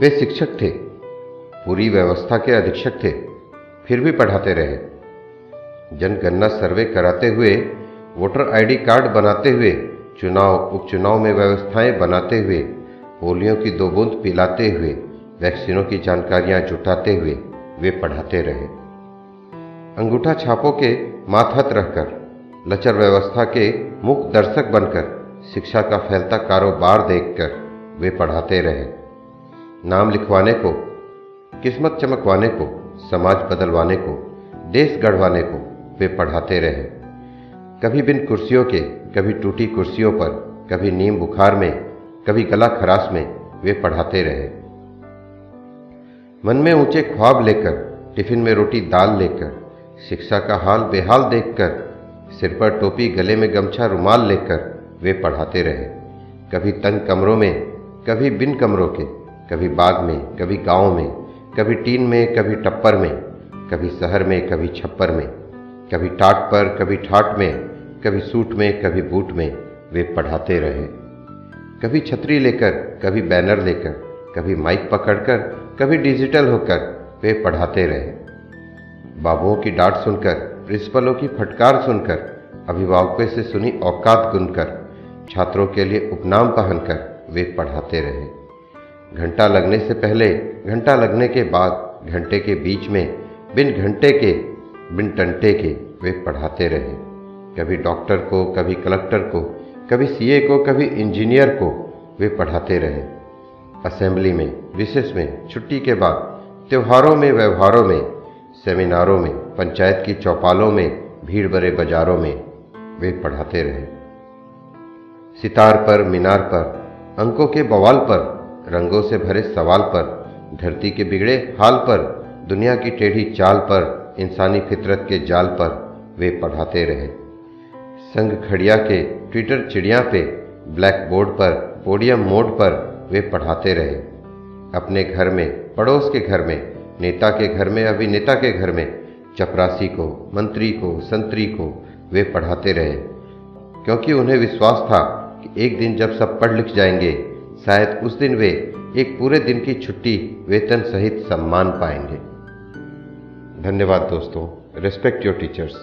वे शिक्षक थे। पूरी व्यवस्था के अधीक्षक थे। फिर भी पढ़ाते रहे। जनगणना सर्वे कराते हुए, वोटर आईडी कार्ड बनाते हुए, चुनाव, उपचुनाव में व्यवस्थाएँ बनाते हुए, पोलियो की दो बूंद पिलाते हुए, वैक्सीनों की जानकारियाँ जुटाते हुए वे पढ़ाते रहे। अंगूठा छापों के माथहत रहकर, लचर व्यवस्था के मुख दर्शक बनकर, शिक्षा का फैलता कारोबार देखकर वे पढ़ाते रहे। नाम लिखवाने को, किस्मत चमकवाने को, समाज बदलवाने को, देश गढ़वाने को वे पढ़ाते रहे। कभी बिन कुर्सियों के, कभी टूटी कुर्सियों पर, कभी नीम बुखार में, कभी गला खराश में वे पढ़ाते रहे। मन में ऊँचे ख्वाब लेकर, टिफ़िन में रोटी दाल लेकर, शिक्षा का हाल बेहाल देखकर, सिर पर टोपी गले में गमछा रुमाल लेकर वे पढ़ाते रहे। कभी तंग कमरों में, कभी बिन कमरों के कभी बाग में, कभी गाँव में, कभी टीन में, कभी टप्पर में, कभी शहर में, कभी छप्पर में, कभी टाट पर, कभी ठाट में, कभी सूट में, कभी बूट में वे पढ़ाते रहे। कभी छतरी लेकर, कभी बैनर लेकर, कभी माइक पकड़कर, कभी डिजिटल होकर वे पढ़ाते रहे। बाबुओं की डांट सुनकर, प्रिंसिपलों की फटकार सुनकर, अभिभावकों से सुनी औकात गुनकर, छात्रों के लिए उपनाम पहनकर वे पढ़ाते रहे। घंटा लगने से पहले, घंटा लगने के बाद, घंटे के बीच में, बिन घंटे के, बिन टंटे के वे पढ़ाते रहे। कभी डॉक्टर को, कभी कलेक्टर को, कभी सीए को, कभी इंजीनियर को वे पढ़ाते रहे। असेंबली में विशेष में, छुट्टी के बाद, त्योहारों में, व्यवहारों में, सेमिनारों में, पंचायत की चौपालों में भीड़ भरे बाजारों में वे पढ़ाते रहे। सितार पर, मीनार पर, अंकों के बवाल पर रंगों से भरे सवाल पर, धरती के बिगड़े हाल पर, दुनिया की टेढ़ी चाल पर, इंसानी फितरत के जाल पर वे पढ़ाते रहे। संग खड़िया के ट्विटर चिड़िया पे ब्लैक बोर्ड पर, पोडियम मोड पर वे पढ़ाते रहे। अपने घर में, पड़ोस के घर में, नेता के घर में, अभिनेता के घर में, चपरासी को, मंत्री को, संतरी को वे पढ़ाते रहे। क्योंकि उन्हें विश्वास था कि एक दिन जब सब पढ़ लिख जाएँगे शायद उस दिन वे एक पूरे दिन की छुट्टी वेतन सहित सम्मान पाएँगे। धन्यवाद दोस्तों रिस्पेक्ट योर टीचर्स